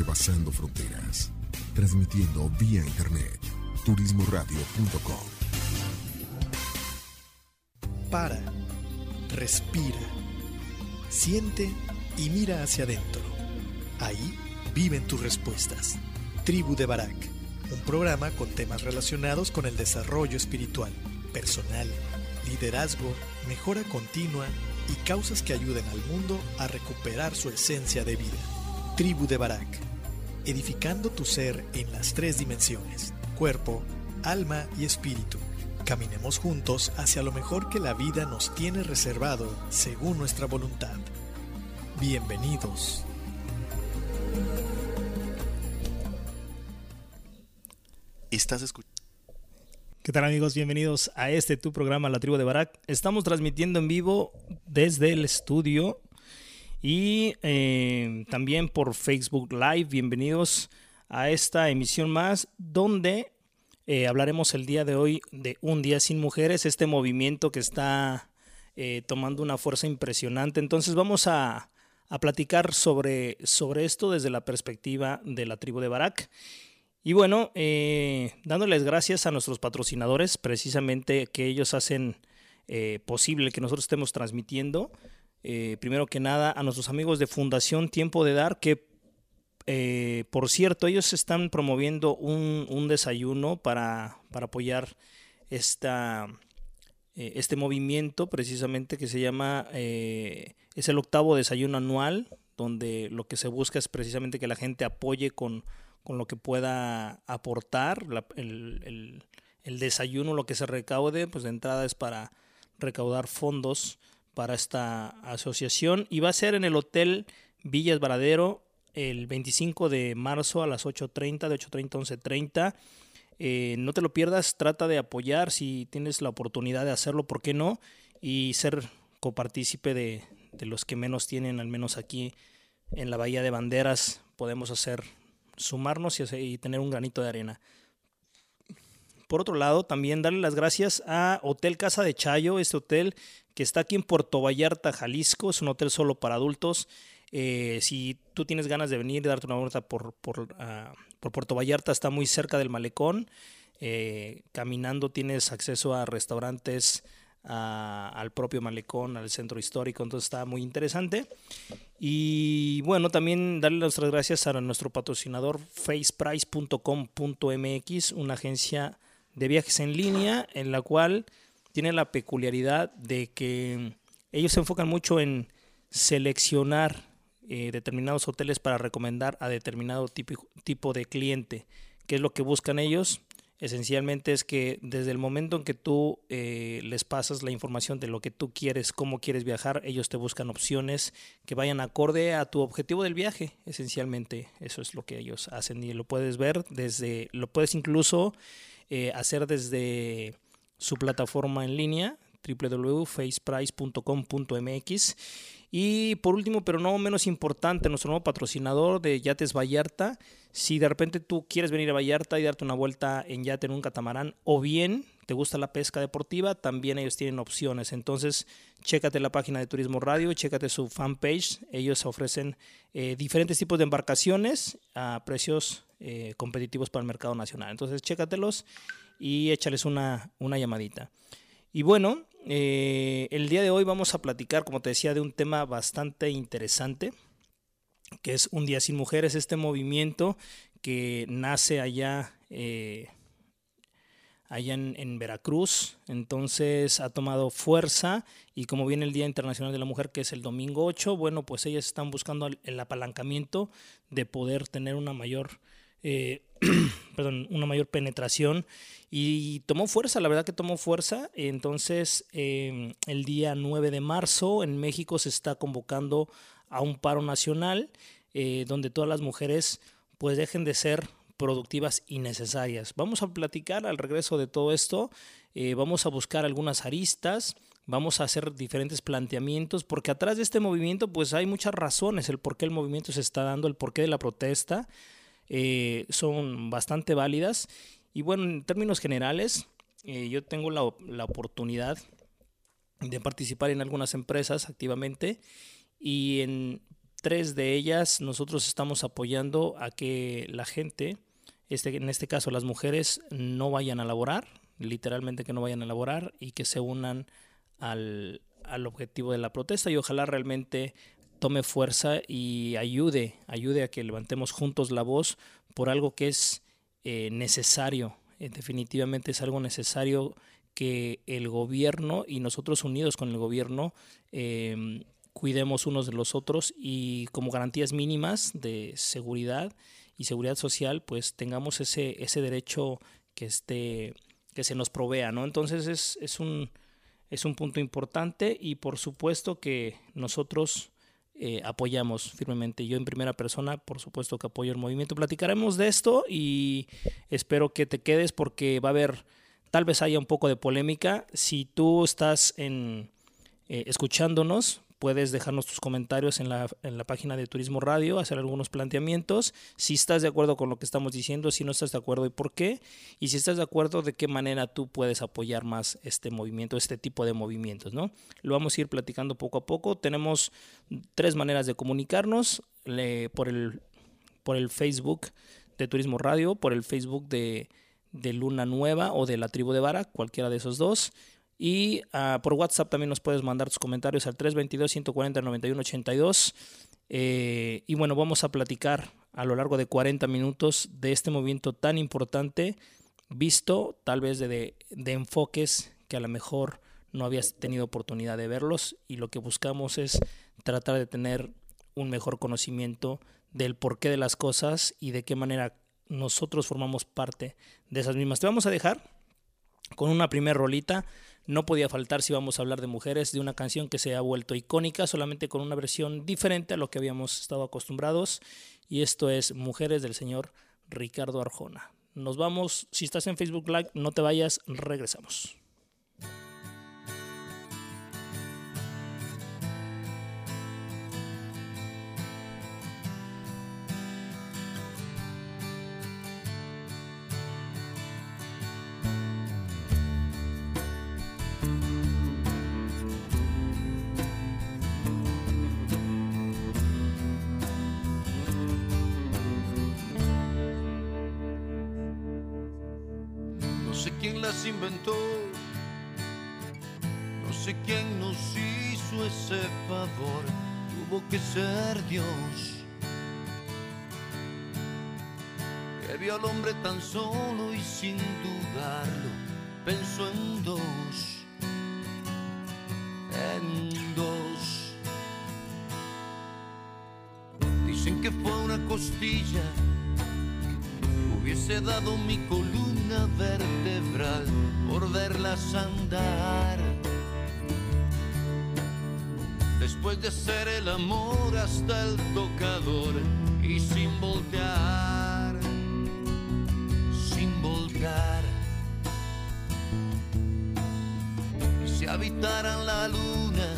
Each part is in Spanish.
rebasando fronteras, transmitiendo vía internet turismoradio.com. Para, respira, siente y mira hacia adentro. Ahí viven tus respuestas. Tribu de Barak, un programa con temas relacionados con el desarrollo espiritual, personal, liderazgo, mejora continua y causas que ayuden al mundo a recuperar su esencia de vida. Tribu de Barak, edificando tu ser en las tres dimensiones, cuerpo, alma y espíritu. Caminemos juntos hacia lo mejor que la vida nos tiene reservado según nuestra voluntad. Bienvenidos. Estás escuchando. ¿Qué tal amigos? Bienvenidos a este tu programa La Tribu de Barak. Estamos transmitiendo en vivo desde el estudio y eh, también por Facebook Live. Bienvenidos a esta emisión más donde eh, hablaremos el día de hoy de Un Día Sin Mujeres, este movimiento que está eh, tomando una fuerza impresionante. Entonces vamos a, a platicar sobre, sobre esto desde la perspectiva de la tribu de Barak. Y bueno, eh, dándoles gracias a nuestros patrocinadores, precisamente que ellos hacen posible que nosotros estemos transmitiendo. Eh, primero que nada, a nuestros amigos de Fundación Tiempo de Dar, que por cierto, ellos están promoviendo un, un desayuno para, para apoyar esta, este movimiento, precisamente que se llama, es el octavo desayuno anual, donde lo que se busca es precisamente que la gente apoye con con lo que pueda aportar. el, desayuno, lo que se recaude, pues de entrada es para recaudar fondos para esta asociación y va a ser en el Hotel Villas Varadero el 25 de marzo a las 8.30, de 8.30 a 11.30. Eh, no te lo pierdas, trata de apoyar si tienes la oportunidad de hacerlo, ¿por qué no? Y ser copartícipe de, de los que menos tienen, al menos aquí en la Bahía de Banderas, podemos hacer sumarnos y, tener un granito de arena. Por otro lado, también darle las gracias a Hotel Casa de Chayo, este hotel que está aquí en Puerto Vallarta, Jalisco. Es un hotel solo para adultos. Eh, si tú tienes ganas de venir darte una vuelta por, ah, por, Puerto Vallarta, está muy cerca del malecón. Eh, caminando tienes acceso a restaurantes al propio malecón, al centro histórico, entonces está muy interesante. Y bueno, también darle las gracias a nuestro patrocinador faceprice.com.mx, una agencia de viajes en línea en la cual tiene la peculiaridad de que ellos se enfocan mucho en seleccionar eh, determinados hoteles para recomendar a determinado tipo, tipo de cliente. ¿Qué es lo que buscan ellos? esencialmente es que desde el momento en que tú eh, les pasas la información de lo que tú quieres, cómo quieres viajar, ellos te buscan opciones que vayan acorde a tu objetivo del viaje. Esencialmente eso es lo que ellos hacen y lo puedes ver desde, lo puedes incluso eh, hacer desde su plataforma en línea www.faceprice.com.mx y por último, pero no menos importante, nuestro nuevo patrocinador de Yates Vallarta. Si de repente tú quieres venir a Vallarta y darte una vuelta en yate en un catamarán, o bien te gusta la pesca deportiva, también ellos tienen opciones. Entonces, chécate la página de Turismo Radio, chécate su fanpage. Ellos ofrecen eh, diferentes tipos de embarcaciones a precios eh, competitivos para el mercado nacional. Entonces, chécatelos y échales una, una llamadita. Y bueno, eh, el día de hoy vamos a platicar, como te decía, de un tema bastante interesante, que es Un Día Sin Mujeres, este movimiento que nace allá, eh, allá en, Veracruz, entonces ha tomado fuerza y como viene el Día Internacional de la Mujer, que es el domingo 8, bueno, pues ellas están buscando el apalancamiento de poder tener una mayor... Eh, una mayor penetración y tomó fuerza, la verdad que tomó fuerza. Entonces, em, el día 9 de marzo en México se está convocando a un paro nacional eh, donde todas las mujeres pues dejen de ser productivas y necesarias. Vamos a platicar al regreso de todo esto, eh, vamos a buscar algunas aristas, vamos a hacer diferentes planteamientos, porque atrás de este movimiento pues hay muchas razones, el por qué el movimiento se está dando, el porqué de la protesta. Eh, son bastante válidas. Y bueno, en términos generales, eh, yo tengo la, la, oportunidad de participar en algunas empresas activamente y en tres de ellas nosotros estamos apoyando a que la gente, este, en este caso las mujeres, no vayan a laborar, literalmente que no vayan a laborar y que se unan al, al objetivo de la protesta y ojalá realmente tome fuerza y ayude, ayude a que levantemos juntos la voz por algo que es eh, necesario. Eh, definitivamente es algo necesario que el gobierno y nosotros unidos con el gobierno em, cuidemos unos de los otros y como garantías mínimas de seguridad y seguridad social, pues tengamos ese, ese derecho que, esté, que se nos provea, ¿no? Entonces es, es, un, es un punto importante y por supuesto que nosotros eh, apoyamos firmemente. Yo en primera persona, por supuesto que apoyo el movimiento. Platicaremos de esto y espero que te quedes porque va a haber, tal vez haya un poco de polémica. Si tú estás en, eh, escuchándonos, puedes dejarnos tus comentarios en la, en la, página de Turismo Radio, hacer algunos planteamientos, si estás de acuerdo con lo que estamos diciendo, si no estás de acuerdo y por qué, y si estás de acuerdo de qué manera tú puedes apoyar más este movimiento, este tipo de movimientos, ¿no? Lo vamos a ir platicando poco a poco. Tenemos tres maneras de comunicarnos, por, el, por el Facebook de Turismo Radio, por el Facebook de, de Luna Nueva o de la Tribu de Vara, cualquiera de esos dos y uh, por WhatsApp también nos puedes mandar tus comentarios al 322-140-9182. Eh, y bueno, vamos a platicar a lo largo de 40 minutos de este movimiento tan importante, visto tal vez de, de, enfoques que a lo mejor no habías tenido oportunidad de verlos y lo que buscamos es tratar de tener un mejor conocimiento del porqué de las cosas y de qué manera nosotros formamos parte de esas mismas. Te vamos a dejar con una primera rolita no podía faltar si vamos a hablar de mujeres, de una canción que se ha vuelto icónica, solamente con una versión diferente a lo que habíamos estado acostumbrados. Y esto es Mujeres del señor Ricardo Arjona. Nos vamos, si estás en Facebook Live, no te vayas, regresamos. Dios. Que vio al hombre tan solo y sin dudarlo pensó en dos, en dos. Dicen que fue una costilla hubiese dado mi columna vertebral por verlas andar. Después de hacer el amor hasta el tocador y sin voltear, sin voltear. Y si habitaran la luna,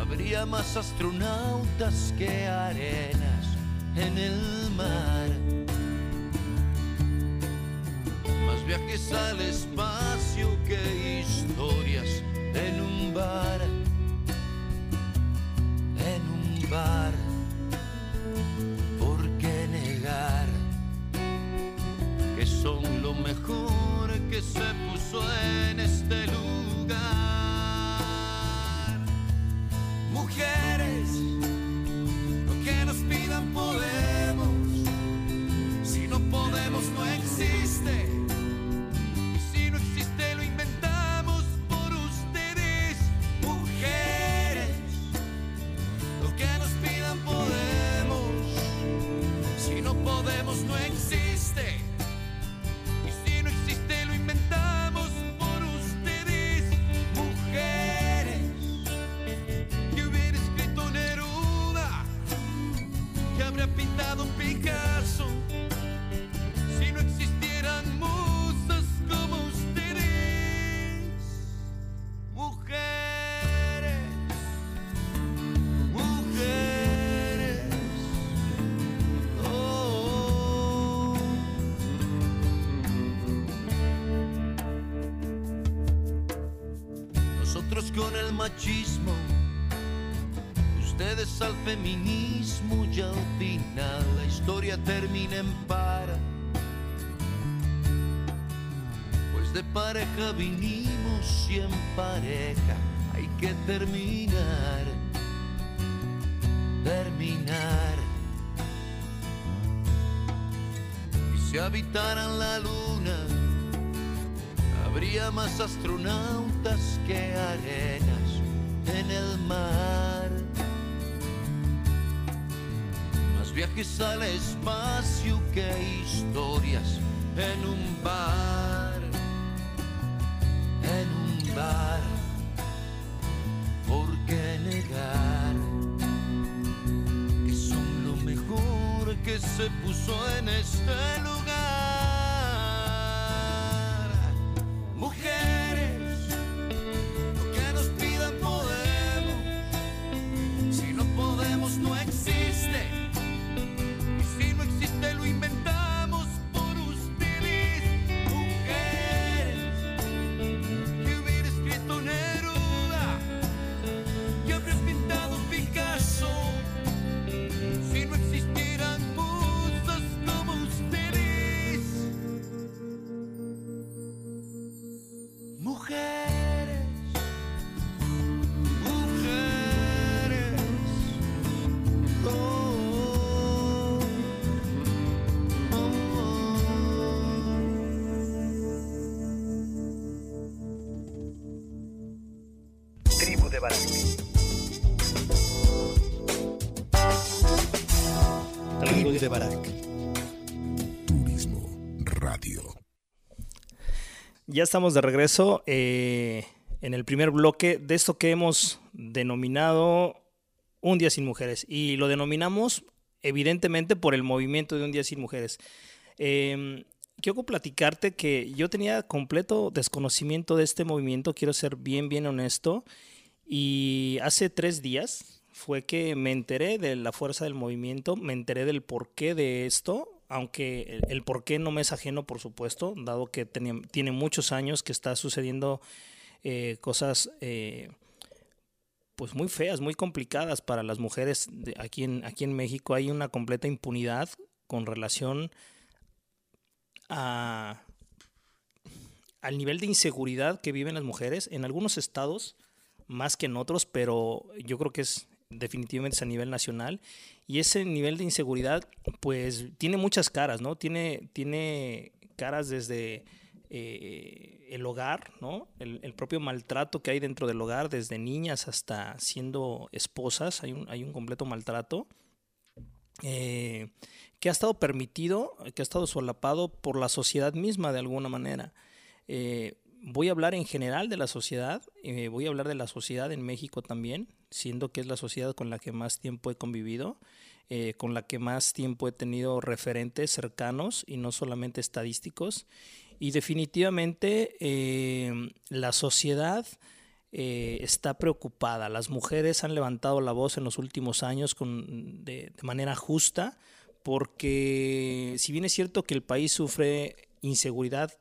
habría más astronautas que arenas en el mar viajes al espacio que historias en un bar, feminismo y al final la historia termina en para. Pues de pareja vinimos y en pareja hay que terminar, terminar. Y si habitaran la luna, habría más astronautas que arenas viajes al espacio que historias en un bar, en un bar. ¿Por qué negar que son lo mejor que se puso en este lugar? Ya estamos de regreso eh, en el primer bloque de esto que hemos denominado Un Día Sin Mujeres. Y lo denominamos evidentemente por el movimiento de Un Día Sin Mujeres. Eh, quiero platicarte que yo tenía completo desconocimiento de este movimiento, quiero ser bien, bien honesto. Y hace tres días fue que me enteré de la fuerza del movimiento, me enteré del porqué de esto, aunque el, el porqué no me es ajeno, por supuesto, dado que tiene muchos años que está sucediendo eh, cosas eh, pues muy feas, muy complicadas para las mujeres aquí, en, aquí en México. Hay una completa impunidad con relación a, al nivel de inseguridad que viven las mujeres en algunos estados más que en otros, pero yo creo que es definitivamente es a nivel nacional y ese nivel de inseguridad pues tiene muchas caras, ¿no? Tiene, tiene caras desde eh, el hogar, ¿no? El, el propio maltrato que hay dentro del hogar, desde niñas hasta siendo esposas, hay un, hay un completo maltrato. eh, que ha estado permitido, que ha estado solapado por la sociedad misma de alguna manera. Eh, voy a hablar en general de la sociedad, eh, voy a hablar de la sociedad en México también, siendo que es la sociedad con la que más tiempo he convivido, eh, con la que más tiempo he tenido referentes cercanos y no solamente estadísticos. Y definitivamente eh, la sociedad eh, está preocupada. Las mujeres han levantado la voz en los últimos años con, de, de manera justa, porque si bien es cierto que el país sufre inseguridad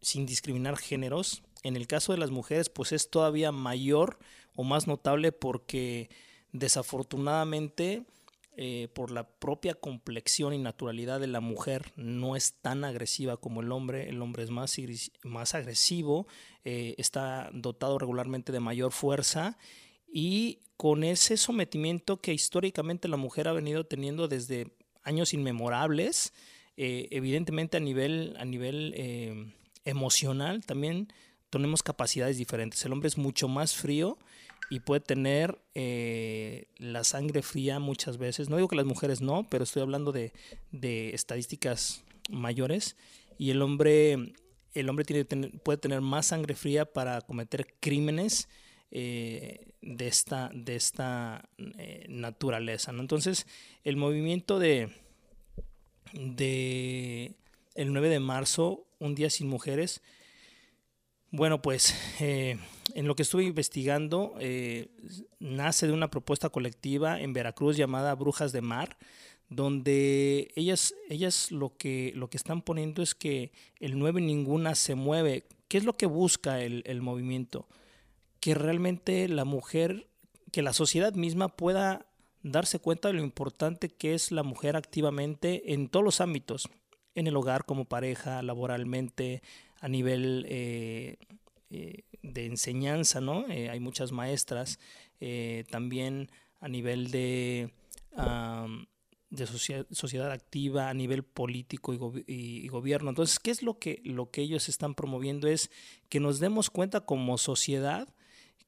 sin discriminar géneros, en el caso de las mujeres pues es todavía mayor o más notable porque desafortunadamente eh, por la propia complexión y naturalidad de la mujer no es tan agresiva como el hombre, el hombre es más, más agresivo, eh, está dotado regularmente de mayor fuerza y con ese sometimiento que históricamente la mujer ha venido teniendo desde años inmemorables, eh, evidentemente a nivel, a nivel emocional también tenemos capacidades diferentes. El hombre es mucho más frío y puede tener eh, la sangre fría muchas veces. No digo que las mujeres no, pero estoy hablando de, de estadísticas mayores. Y el hombre, el hombre puede tener más sangre fría para cometer crímenes eh, de esta, de esta eh, naturaleza. Entonces, el movimiento de, de el 9 de marzo, un día sin mujeres, bueno, pues eh, en lo que estuve investigando, eh, nace de una propuesta colectiva en Veracruz llamada Brujas de Mar, donde ellas, ellas lo, que, lo que están poniendo es que el 9 ninguna se mueve. ¿Qué es lo que busca el, el movimiento? Que realmente la mujer, que la sociedad misma pueda darse cuenta de lo importante que es la mujer activamente en todos los ámbitos, en el hogar como pareja, laboralmente, a nivel eh, eh, de enseñanza, ¿no? Eh, hay muchas maestras, también a nivel de, de sociedad activa, a nivel político y, gobierno. Entonces, ¿qué es lo que, lo que ellos están promoviendo? Es que nos demos cuenta como sociedad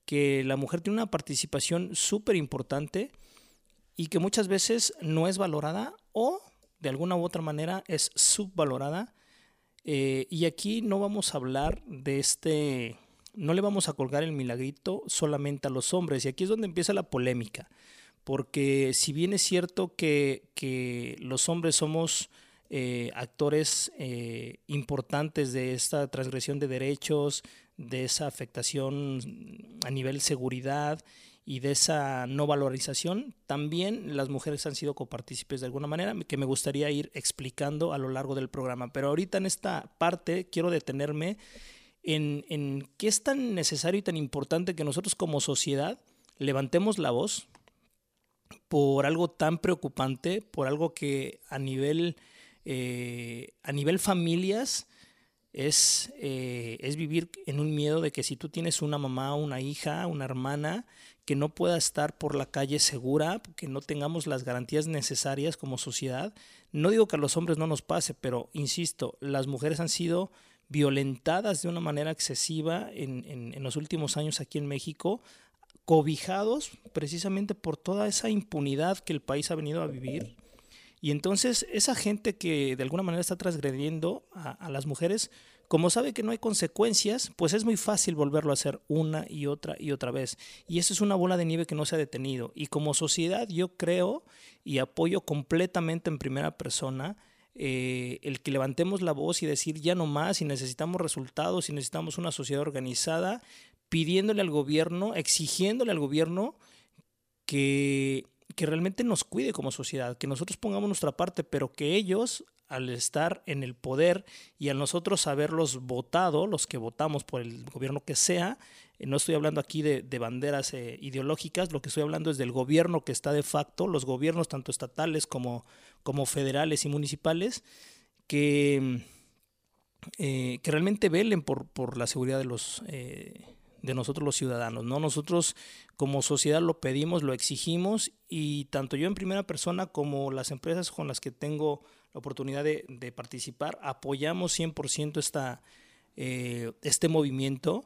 que la mujer tiene una participación súper importante y que muchas veces no es valorada o de alguna u otra manera es subvalorada. Eh, y aquí no vamos a hablar de este, no le vamos a colgar el milagrito solamente a los hombres. Y aquí es donde empieza la polémica. Porque si bien es cierto que, los hombres somos eh, actores eh, importantes de esta transgresión de derechos, de esa afectación a nivel seguridad y de esa no valorización, también las mujeres han sido copartícipes de alguna manera, que me gustaría ir explicando a lo largo del programa. Pero ahorita en esta parte quiero detenerme en, en qué es tan necesario y tan importante que nosotros como sociedad levantemos la voz por algo tan preocupante, por algo que a nivel, eh, a nivel familias es, eh, es vivir en un miedo de que si tú tienes una mamá, una hija, una hermana, que no pueda estar por la calle segura, que no tengamos las garantías necesarias como sociedad. No digo que a los hombres no nos pase, pero insisto, las mujeres han sido violentadas de una manera excesiva en, en, los últimos años aquí en México, cobijados precisamente por toda esa impunidad que el país ha venido a vivir. Y entonces esa gente que de alguna manera está transgrediendo a las mujeres, como sabe que no hay consecuencias, pues es muy fácil volverlo a hacer una y otra y otra vez. Y eso es una bola de nieve que no se ha detenido. Y como sociedad yo creo y apoyo completamente en primera persona eh, el que levantemos la voz y decir ya no más y necesitamos resultados y necesitamos una sociedad organizada, pidiéndole al gobierno, exigiéndole al gobierno que, que realmente nos cuide como sociedad, que nosotros pongamos nuestra parte, pero que ellos al estar en el poder y al nosotros haberlos votado, los que votamos por el gobierno que sea, eh, no estoy hablando aquí de, banderas eh, ideológicas, lo que estoy hablando es del gobierno que está de facto, los gobiernos tanto estatales como, como federales y municipales, que, eh, que realmente velen por, por, la seguridad de los... de nosotros los ciudadanos, ¿no? Nosotros como sociedad lo pedimos, lo exigimos y tanto yo en primera persona como las empresas con las que tengo la oportunidad de, participar. Apoyamos 100% esta, eh, este movimiento,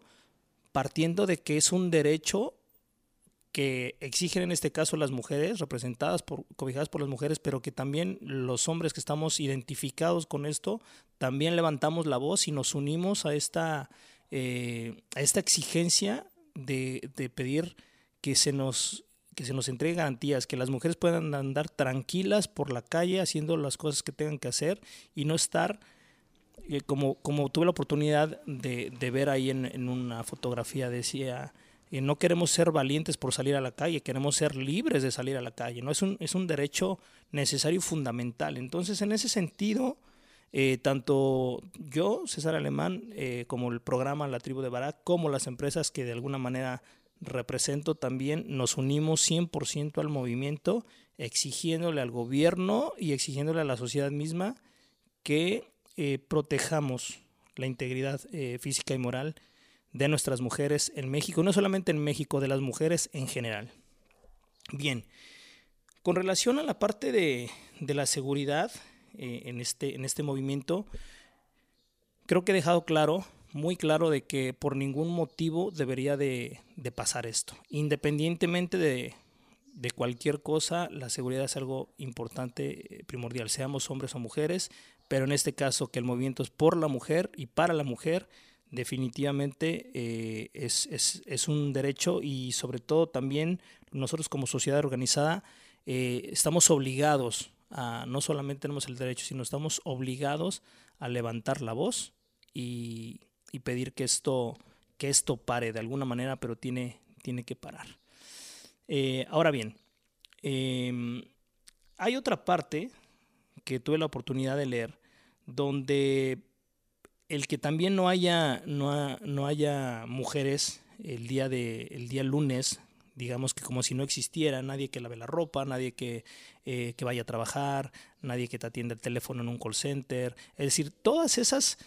partiendo de que es un derecho que exigen en este caso las mujeres, representadas por, cobijadas por las mujeres, pero que también los hombres que estamos identificados con esto, también levantamos la voz y nos unimos a esta, eh, a esta exigencia de, de pedir que se nos que se nos entregue garantías, que las mujeres puedan andar tranquilas por la calle haciendo las cosas que tengan que hacer y no estar, eh, como, como tuve la oportunidad de, ver ahí en, una fotografía, decía, eh, no queremos ser valientes por salir a la calle, queremos ser libres de salir a la calle, ¿no? Es un, es un derecho necesario y fundamental. Entonces, en ese sentido, eh, tanto yo, César Alemán, como el programa La Tribu de Barak, como las empresas que de alguna manera represento también, nos unimos 100% al movimiento, exigiéndole al gobierno y exigiéndole a la sociedad misma que eh, protejamos la integridad eh, física y moral de nuestras mujeres en México, no solamente en México, de las mujeres en general. Bien, con relación a la parte de, la seguridad eh, en, este, en este movimiento, creo que he dejado claro muy claro de que por ningún motivo debería de, pasar esto. Independientemente de, cualquier cosa, la seguridad es algo importante, eh, primordial, seamos hombres o mujeres, pero en este caso que el movimiento es por la mujer y para la mujer, definitivamente eh, es, un derecho y sobre todo también nosotros como sociedad organizada eh, estamos obligados a, no solamente tenemos el derecho, sino estamos obligados a levantar la voz y, y pedir que esto, que esto pare de alguna manera, pero tiene, tiene que parar. Eh, ahora bien, em, hay otra parte que tuve la oportunidad de leer donde el que también no haya, no, no haya mujeres el día, de, el día lunes digamos que como si no existiera, nadie que lave la ropa, nadie que, eh, que vaya a trabajar, nadie que te atienda el teléfono en un call center. Es decir, todas esas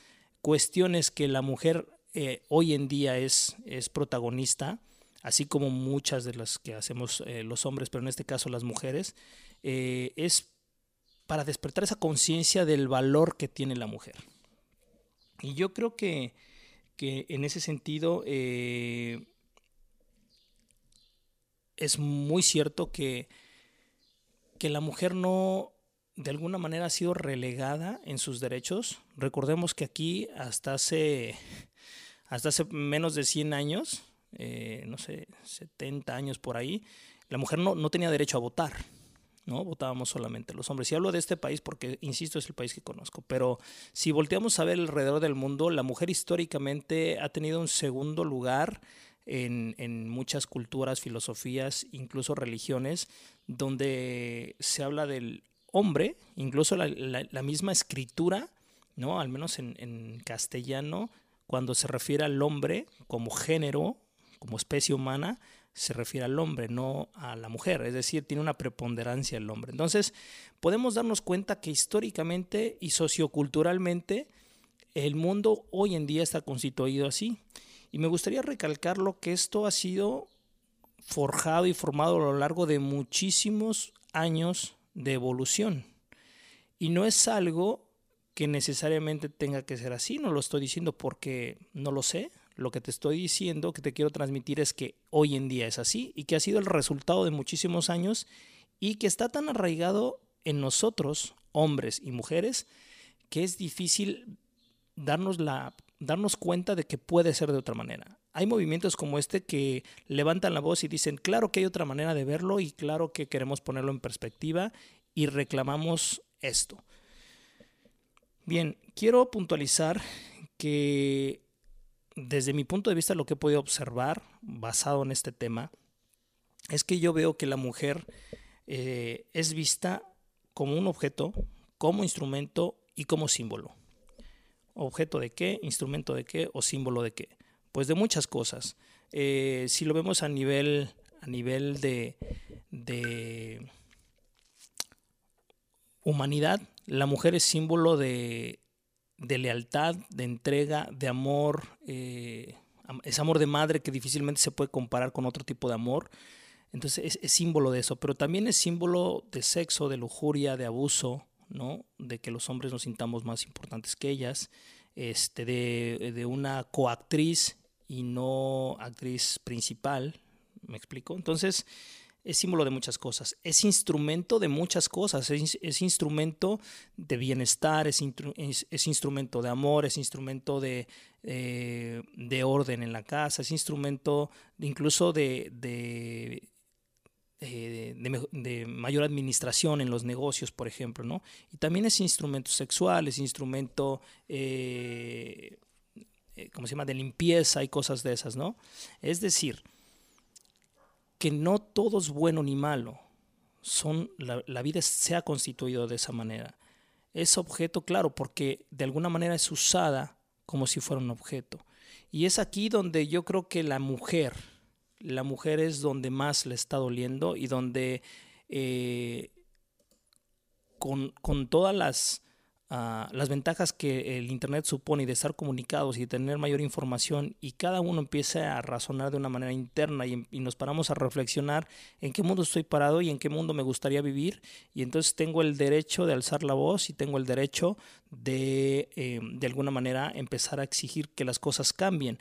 cuestiones que la mujer eh, hoy en día es, es protagonista, así como muchas de las que hacemos eh, los hombres, pero en este caso las mujeres, eh, es para despertar esa conciencia del valor que tiene la mujer. Y yo creo que, que en ese sentido es muy cierto que, que la mujer no, de alguna manera ha sido relegada en sus derechos. Recordemos que aquí hasta hace, hasta hace menos de 100 años, eh, no sé, 70 años por ahí, la mujer no, no tenía derecho a votar. ¿no? Votábamos solamente los hombres. Y hablo de este país porque, insisto, es el país que conozco. Pero si volteamos a ver alrededor del mundo, la mujer históricamente ha tenido un segundo lugar en, en, muchas culturas, filosofías, incluso religiones, donde se habla del hombre, incluso la, misma escritura, ¿no? Al menos en, en castellano, cuando se refiere al hombre como género, como especie humana, se refiere al hombre, no a la mujer, es decir, tiene una preponderancia el hombre. Entonces, podemos darnos cuenta que históricamente y socioculturalmente el mundo hoy en día está constituido así. Y me gustaría recalcarlo que esto ha sido forjado y formado a lo largo de muchísimos años de evolución. Y no es algo que necesariamente tenga que ser así, no lo estoy diciendo porque no lo sé, lo que te estoy diciendo, que te quiero transmitir es que hoy en día es así y que ha sido el resultado de muchísimos años y que está tan arraigado en nosotros, hombres y mujeres, que es difícil darnos, la, darnos cuenta de que puede ser de otra manera. Hay movimientos como este que levantan la voz y dicen, claro que hay otra manera de verlo y claro que queremos ponerlo en perspectiva y reclamamos esto. Bien, quiero puntualizar que desde mi punto de vista lo que he podido observar basado en este tema es que yo veo que la mujer eh, es vista como un objeto, como instrumento y como símbolo. ¿Objeto de qué? ¿Instrumento de qué? ¿O símbolo de qué? Pues de muchas cosas. Eh, si lo vemos a nivel, a nivel de, de humanidad, la mujer es símbolo de, de lealtad, de entrega, de amor, eh, es amor de madre que difícilmente se puede comparar con otro tipo de amor. Entonces es, es, símbolo de eso, pero también es símbolo de sexo, de lujuria, de abuso, ¿no? De que los hombres nos sintamos más importantes que ellas, este, de, de una coactriz y no actriz principal, ¿me explico? Entonces, es símbolo de muchas cosas, es instrumento de muchas cosas, es, instrumento de bienestar, es, es, instrumento de amor, es instrumento de, eh, de orden en la casa, es instrumento incluso de, de, eh, de, de, mayor administración en los negocios, por ejemplo, ¿no? Y también es instrumento sexual, es instrumento... Eh, ¿Cómo se llama? De limpieza y cosas de esas, ¿no? Es decir, que no todo es bueno ni malo. Son, la, la, vida se ha constituido de esa manera. Es objeto, claro, porque de alguna manera es usada como si fuera un objeto. Y es aquí donde yo creo que la mujer, la mujer es donde más le está doliendo y donde eh, con, con, todas las uh, las ventajas que el Internet supone de estar comunicados y de tener mayor información y cada uno empieza a razonar de una manera interna y, y, nos paramos a reflexionar en qué mundo estoy parado y en qué mundo me gustaría vivir y entonces tengo el derecho de alzar la voz y tengo el derecho de eh, de alguna manera empezar a exigir que las cosas cambien.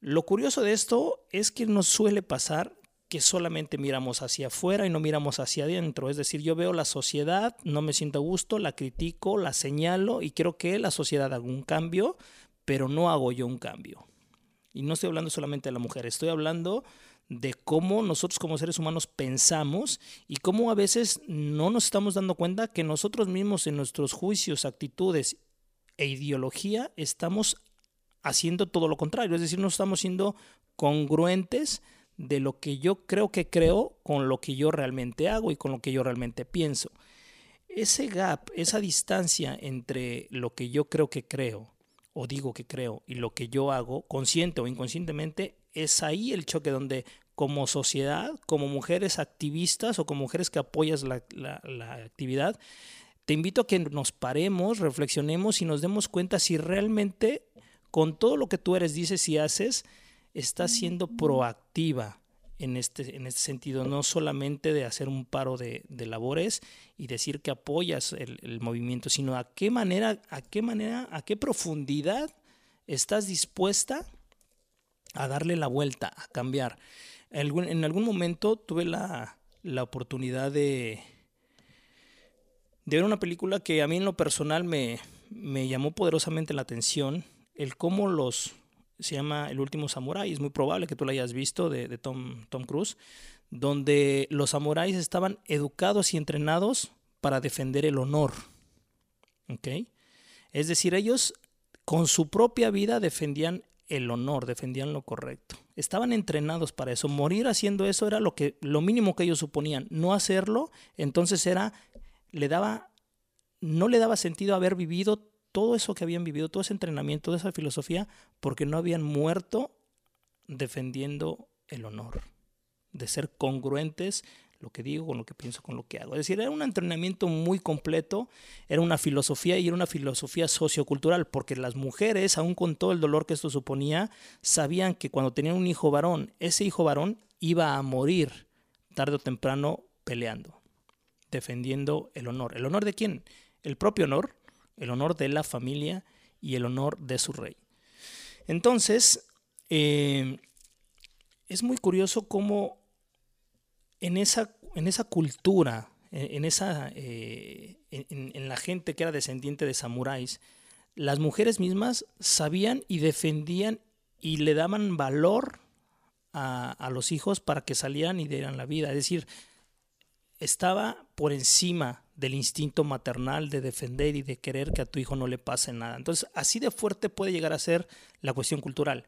Lo curioso de esto es que nos suele pasar que solamente miramos hacia afuera y no miramos hacia adentro. Es decir, yo veo la sociedad, no me siento a gusto, la critico, la señalo y quiero que la sociedad haga un cambio, pero no hago yo un cambio. Y no estoy hablando solamente de la mujer, estoy hablando de cómo nosotros como seres humanos pensamos y cómo a veces no nos estamos dando cuenta que nosotros mismos en nuestros juicios, actitudes e ideología estamos haciendo todo lo contrario, es decir, no estamos siendo congruentes de lo que yo creo que creo con lo que yo realmente hago y con lo que yo realmente pienso. Ese gap, esa distancia entre lo que yo creo que creo o digo que creo y lo que yo hago, consciente o inconscientemente, es ahí el choque donde como sociedad, como mujeres activistas o como mujeres que apoyas la, la actividad, te invito a que nos paremos, reflexionemos y nos demos cuenta si realmente con todo lo que tú eres, dices y haces, estás siendo proactiva en este, en este sentido, no solamente de hacer un paro de, labores y decir que apoyas el, movimiento, sino a qué manera, a qué manera, a qué profundidad estás dispuesta a darle la vuelta, a cambiar. En, en algún momento tuve la, la oportunidad de, de ver una película que a mí en lo personal me, me llamó poderosamente la atención, el cómo los se llama El último samurái, es muy probable que tú la hayas visto de, Tom, Tom Cruise, donde los samuráis estaban educados y entrenados para defender el honor. ¿Ok? Es decir, ellos con su propia vida defendían el honor, defendían lo correcto. Estaban entrenados para eso. Morir haciendo eso era lo que lo mínimo que ellos suponían. No hacerlo, entonces era le daba no le daba sentido haber vivido todo eso que habían vivido, todo ese entrenamiento, toda esa filosofía, porque no habían muerto defendiendo el honor, de ser congruentes lo que digo con lo que pienso, con lo que hago. Es decir, era un entrenamiento muy completo, era una filosofía y era una filosofía sociocultural, porque las mujeres, aún con todo el dolor que esto suponía, sabían que cuando tenían un hijo varón, ese hijo varón iba a morir tarde o temprano peleando, defendiendo el honor. ¿El honor de quién? El propio honor, el honor de la familia y el honor de su rey. Entonces, eh, es muy curioso cómo en esa, en esa cultura, en, esa, eh, en, la gente que era descendiente de samuráis, las mujeres mismas sabían y defendían y le daban valor a, a los hijos para que salieran y dieran la vida. Es decir, estaba por encima del instinto maternal de defender y de querer que a tu hijo no le pase nada. Entonces, así de fuerte puede llegar a ser la cuestión cultural.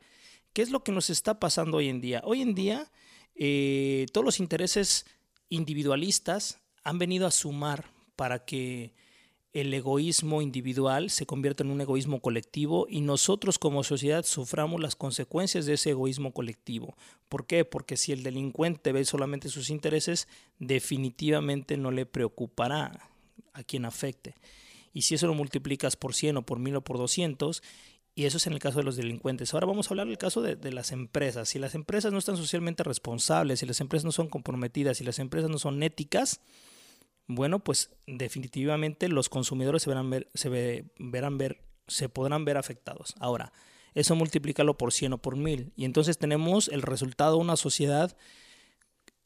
¿Qué es lo que nos está pasando hoy en día? Hoy en día, eh, todos los intereses individualistas han venido a sumar para que el egoísmo individual se convierta en un egoísmo colectivo y nosotros como sociedad suframos las consecuencias de ese egoísmo colectivo. ¿Por qué? Porque si el delincuente ve solamente sus intereses, definitivamente no le preocupará a quien afecte. Y si eso lo multiplicas por 100 o por 1000 o por 200, y eso es en el caso de los delincuentes. Ahora vamos a hablar del caso de, de, las empresas. Si las empresas no están socialmente responsables, si las empresas no son comprometidas, si las empresas no son éticas, bueno, pues definitivamente los consumidores se verán ver, se ve, verán ver, se podrán ver afectados. Ahora, eso multiplícalo por 100 o por 1000 y entonces tenemos el resultado de una sociedad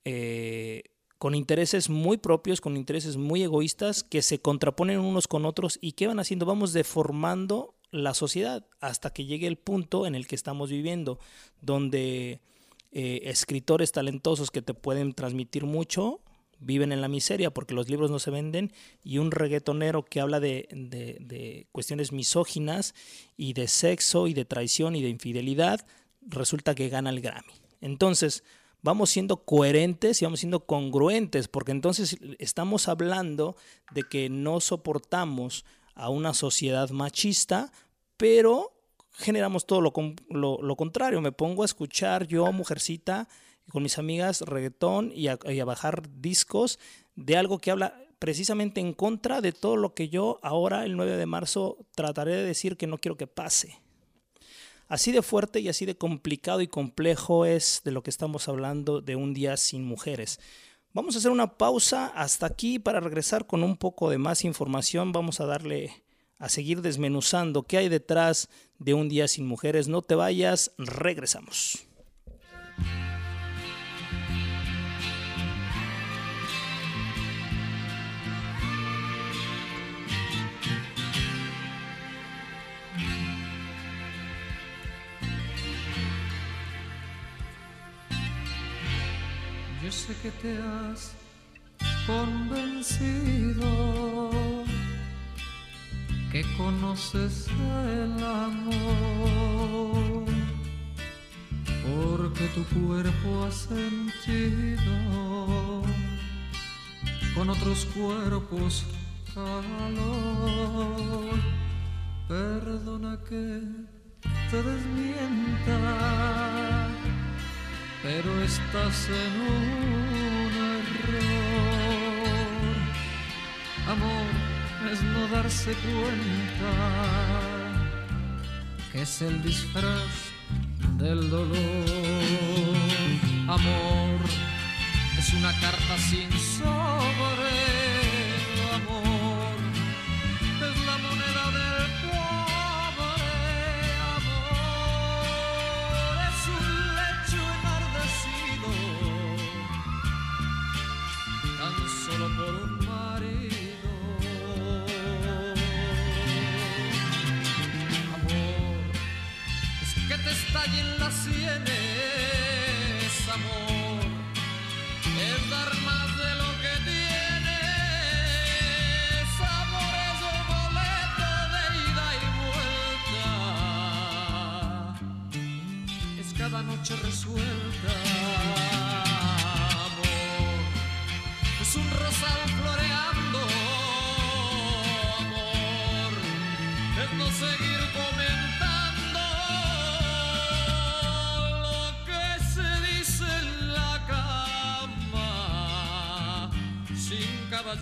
eh, con intereses muy propios, con intereses muy egoístas que se contraponen unos con otros y ¿qué van haciendo? Vamos deformando la sociedad hasta que llegue el punto en el que estamos viviendo, donde eh, escritores talentosos que te pueden transmitir mucho viven en la miseria porque los libros no se venden y un reggaetonero que habla de, de, de, cuestiones misóginas y de sexo y de traición y de infidelidad, resulta que gana el Grammy. Entonces, vamos siendo coherentes y vamos siendo congruentes porque entonces estamos hablando de que no soportamos a una sociedad machista, pero generamos todo lo, lo, lo contrario. Me pongo a escuchar yo, mujercita, con mis amigas reggaetón y a, y a, bajar discos de algo que habla precisamente en contra de todo lo que yo ahora, el 9 de marzo, trataré de decir que no quiero que pase. Así de fuerte y así de complicado y complejo es de lo que estamos hablando de un día sin mujeres. Vamos a hacer una pausa hasta aquí para regresar con un poco de más información. Vamos a darle a seguir desmenuzando qué hay detrás de un día sin mujeres. No te vayas, regresamos. Yo sé que te has convencido que conoces el amor, porque tu cuerpo ha sentido con otros cuerpos calor. Perdona que te desmienta pero estás en un error. Amor es no darse cuenta que es el disfraz del dolor. Amor es una carta sin sobre. Te estallen las sienes,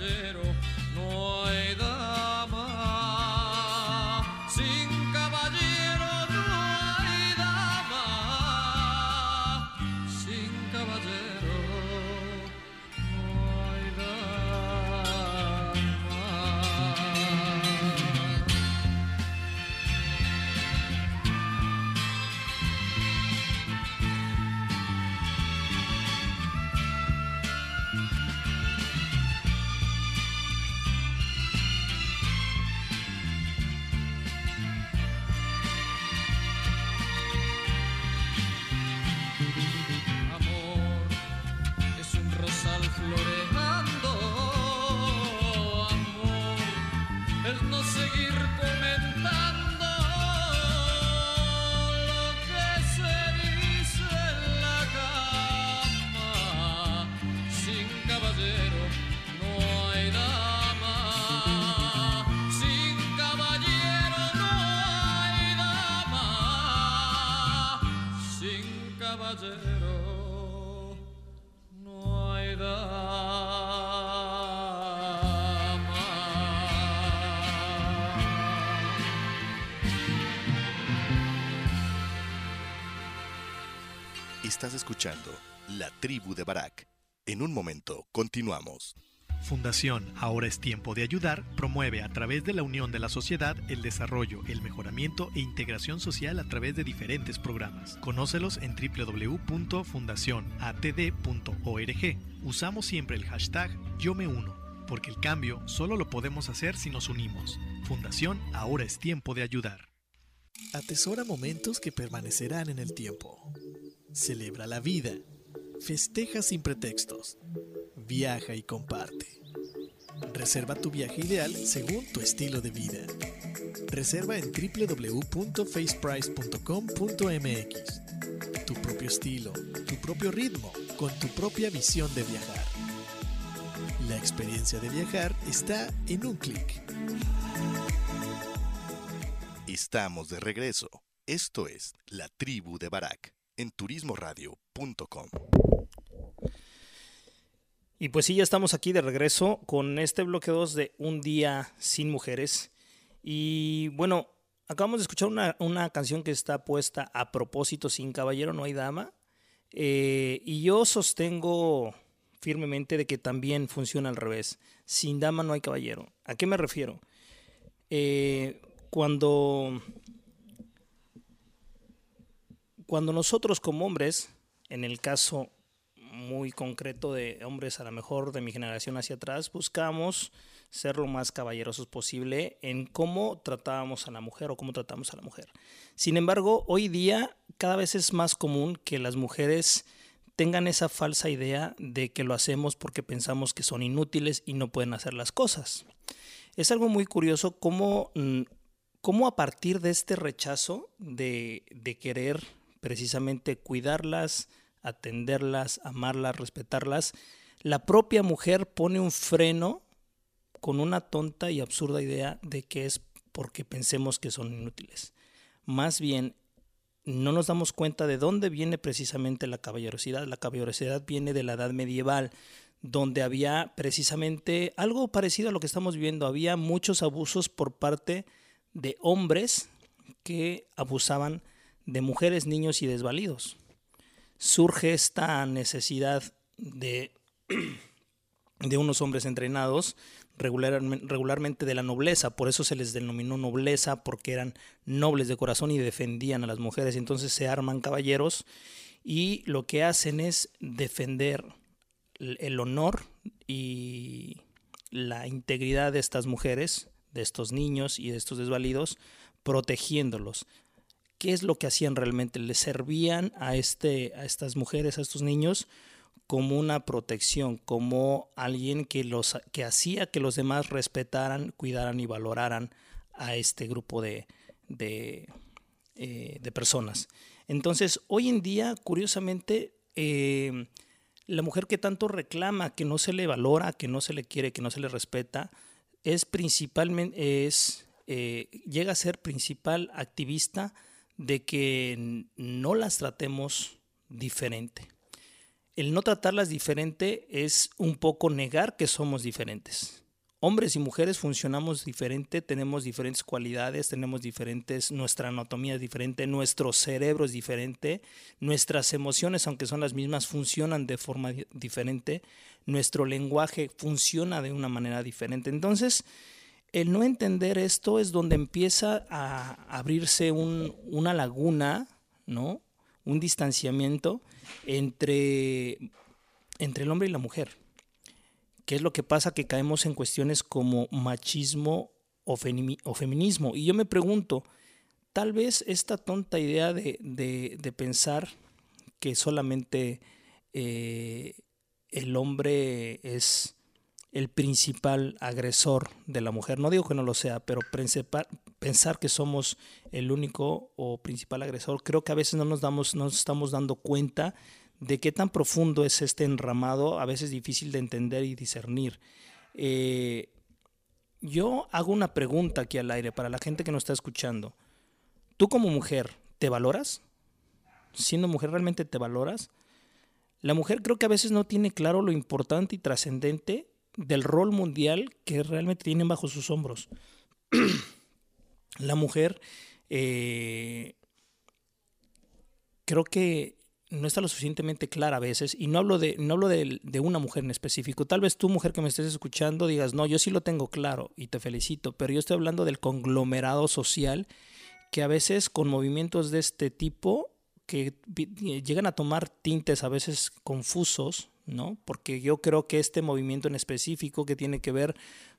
caballero Estás escuchando La Tribu de Barak. En un momento, continuamos. Fundación Ahora es tiempo de ayudar promueve a través de la unión de la sociedad el desarrollo, el mejoramiento e integración social a través de diferentes programas. Conócelos en www.fundacionatd.org. Usamos siempre el hashtag Yo me uno, porque el cambio solo lo podemos hacer si nos unimos. Fundación Ahora es tiempo de ayudar. Atesora momentos que permanecerán en el tiempo. Celebra la vida. Festeja sin pretextos. Viaja y comparte. Reserva tu viaje ideal según tu estilo de vida. Reserva en www.faceprice.com.mx. Tu propio estilo, tu propio ritmo, con tu propia visión de viajar. La experiencia de viajar está en un clic. Estamos de regreso. Esto es La Tribu de Barak en. Y pues sí, ya estamos aquí de regreso con este bloque 2 de Un día sin mujeres. Y bueno, acabamos de escuchar una, una canción que está puesta a propósito, sin caballero no hay dama. Eh, y yo sostengo firmemente de que también funciona al revés. Sin dama no hay caballero. ¿A qué me refiero? Eh, cuando, cuando nosotros como hombres, en el caso muy concreto de hombres a lo mejor de mi generación hacia atrás, buscamos ser lo más caballerosos posible en cómo tratábamos a la mujer o cómo tratamos a la mujer. Sin embargo, hoy día cada vez es más común que las mujeres tengan esa falsa idea de que lo hacemos porque pensamos que son inútiles y no pueden hacer las cosas. Es algo muy curioso cómo, mm, cómo a partir de este rechazo de, de querer precisamente cuidarlas, atenderlas, amarlas, respetarlas, la propia mujer pone un freno con una tonta y absurda idea de que es porque pensemos que son inútiles. Más bien, no nos damos cuenta de dónde viene precisamente la caballerosidad. La caballerosidad viene de la edad medieval, donde había precisamente algo parecido a lo que estamos viviendo. Había muchos abusos por parte de hombres que abusaban de mujeres, niños y desvalidos. Surge esta necesidad de, de unos hombres entrenados regularmente de la nobleza, por eso se les denominó nobleza, porque eran nobles de corazón y defendían a las mujeres. Entonces se arman caballeros y lo que hacen es defender el honor y la integridad de estas mujeres, de estos niños y de estos desvalidos, protegiéndolos. ¿Qué es lo que hacían realmente? Le servían a, este, a estas mujeres, a estos niños, como una protección, como alguien que, los, que hacía que los demás respetaran, cuidaran y valoraran a este grupo de, de, eh, personas. Entonces, hoy en día, curiosamente, eh, la mujer que tanto reclama, que no se le valora, que no se le quiere, que no se le respeta, es principalmente, es, eh, llega a ser principal activista de que no las tratemos diferente. El no tratarlas diferente es un poco negar que somos diferentes. Hombres y mujeres funcionamos diferente, tenemos diferentes cualidades, tenemos diferentes, nuestra anatomía es diferente, nuestro cerebro es diferente, nuestras emociones, aunque son las mismas, funcionan de forma diferente, nuestro lenguaje funciona de una manera diferente. Entonces, el no entender esto es donde empieza a abrirse una laguna, ¿no? Un distanciamiento entre, entre el hombre y la mujer. ¿Qué es lo que pasa? Que caemos en cuestiones como machismo o, feminismo. Y yo me pregunto, tal vez esta tonta idea de, pensar que solamente eh, el hombre es el principal agresor de la mujer. No digo que no lo sea, pero pensar que somos el único o principal agresor, creo que a veces no nos, damos, no nos estamos dando cuenta de qué tan profundo es este enramado, a veces difícil de entender y discernir. Eh, yo hago una pregunta aquí al aire para la gente que nos está escuchando. ¿Tú como mujer te valoras? Siendo mujer, ¿realmente te valoras? La mujer creo que a veces no tiene claro lo importante y trascendente del rol mundial que realmente tienen bajo sus hombros. la mujer eh, creo que no está lo suficientemente clara a veces, y no hablo, de, no hablo de, de, una mujer en específico. Tal vez tú, mujer que me estés escuchando, digas, no, yo sí lo tengo claro y te felicito, pero yo estoy hablando del conglomerado social que a veces con movimientos de este tipo que llegan a tomar tintes a veces confusos, ¿no? Porque yo creo que este movimiento en específico que tiene que ver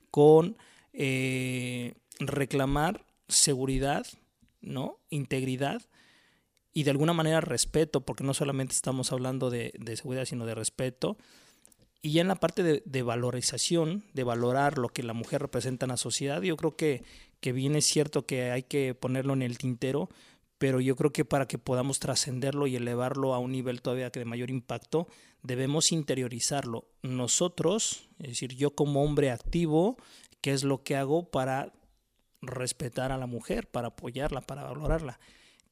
con eh, reclamar seguridad, ¿no? Integridad y de alguna manera respeto, porque no solamente estamos hablando de, seguridad, sino de respeto. Y ya en la parte de, valorización, de valorar lo que la mujer representa en la sociedad, yo creo que, que bien es cierto que hay que ponerlo en el tintero, pero yo creo que para que podamos trascenderlo y elevarlo a un nivel todavía de mayor impacto, debemos interiorizarlo. Nosotros, es decir, yo como hombre activo, ¿qué es lo que hago para respetar a la mujer, para apoyarla, para valorarla?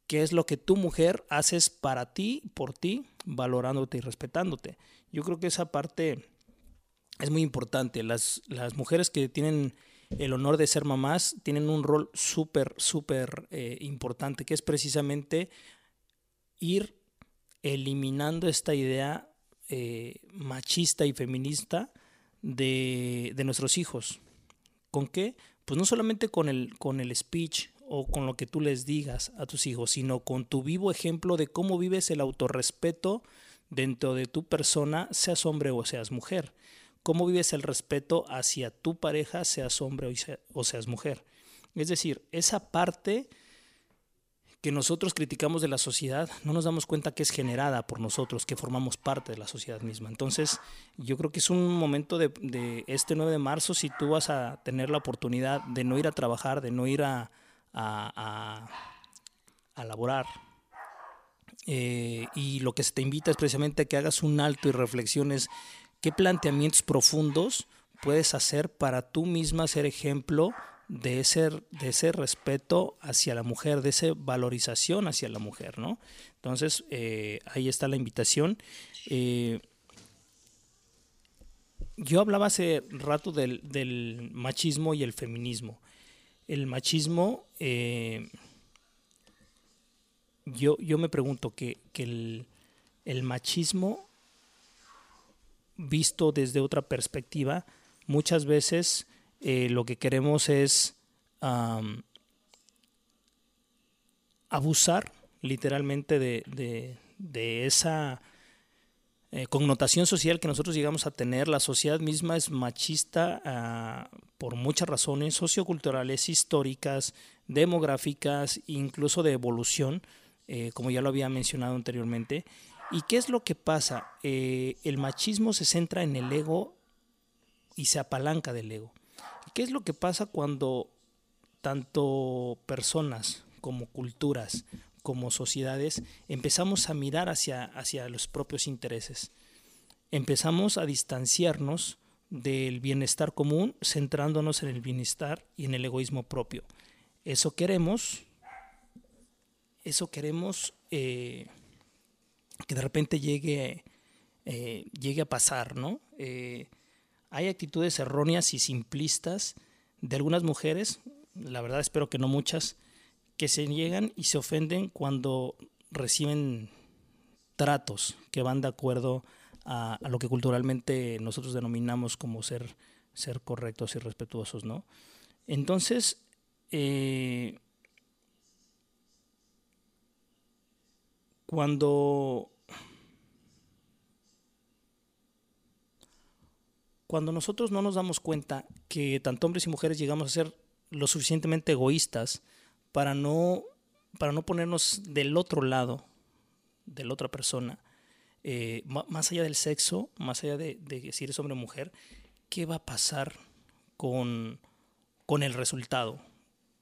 ¿Qué es lo que tu mujer haces para ti, por ti, valorándote y respetándote? Yo creo que esa parte es muy importante. Las, las mujeres que tienen el honor de ser mamás tienen un rol súper, súper eh, importante, que es precisamente ir eliminando esta idea eh, machista y feminista de, de, nuestros hijos. ¿Con qué? Pues no solamente con el, con el speech o con lo que tú les digas a tus hijos, sino con tu vivo ejemplo de cómo vives el autorrespeto dentro de tu persona, seas hombre o seas mujer cómo vives el respeto hacia tu pareja, seas hombre o seas mujer. Es decir, esa parte que nosotros criticamos de la sociedad, no nos damos cuenta que es generada por nosotros, que formamos parte de la sociedad misma. Entonces, yo creo que es un momento de, este 9 de marzo, si tú vas a tener la oportunidad de no ir a trabajar, de no ir a, a, laborar, eh, y lo que se te invita es precisamente a que hagas un alto y reflexiones ¿Qué planteamientos profundos puedes hacer para tú misma ser ejemplo de ese, de ese respeto hacia la mujer, de esa valorización hacia la mujer, ¿no? Entonces, eh, ahí está la invitación. Eh, yo hablaba hace rato del, del, machismo y el feminismo. El machismo, eh, yo, yo me pregunto que, que el, el machismo visto desde otra perspectiva, muchas veces eh, lo que queremos es abusar literalmente de, de, esa eh, connotación social que nosotros llegamos a tener. La sociedad misma es machista uh, por muchas razones socioculturales, históricas, demográficas, incluso de evolución, eh, como ya lo había mencionado anteriormente. ¿Y qué es lo que pasa? Eh, el machismo se centra en el ego y se apalanca del ego. ¿Qué es lo que pasa cuando tanto personas como culturas, como sociedades, empezamos a mirar hacia, hacia los propios intereses? Empezamos a distanciarnos del bienestar común, centrándonos en el bienestar y en el egoísmo propio. Eso queremos, eso queremos eh, que de repente llegue, eh, llegue a pasar, ¿no? Eh, hay actitudes erróneas y simplistas de algunas mujeres, la verdad espero que no muchas, que se llegan y se ofenden cuando reciben tratos que van de acuerdo a, a lo que culturalmente nosotros denominamos como ser, ser correctos y respetuosos, ¿no? Entonces, eh, cuando cuando nosotros no nos damos cuenta que tanto hombres y mujeres llegamos a ser lo suficientemente egoístas para no para no ponernos del otro lado de la otra persona eh, más allá del sexo más allá de, de, si hombre o mujer qué va a pasar con con el resultado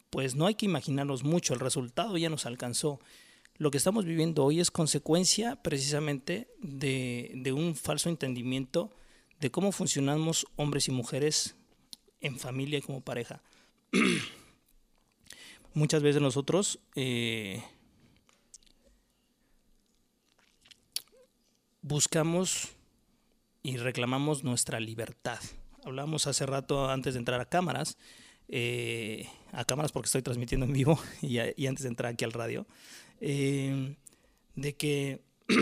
pues no hay que imaginarnos mucho el resultado ya nos alcanzó lo que estamos viviendo hoy es consecuencia precisamente de, un falso entendimiento de cómo funcionamos hombres y mujeres en familia y como pareja. Muchas veces nosotros eh, buscamos y reclamamos nuestra libertad. Hablamos hace rato antes de entrar a cámaras, eh, a cámaras porque estoy transmitiendo en vivo y antes de entrar aquí al radio, eh, de que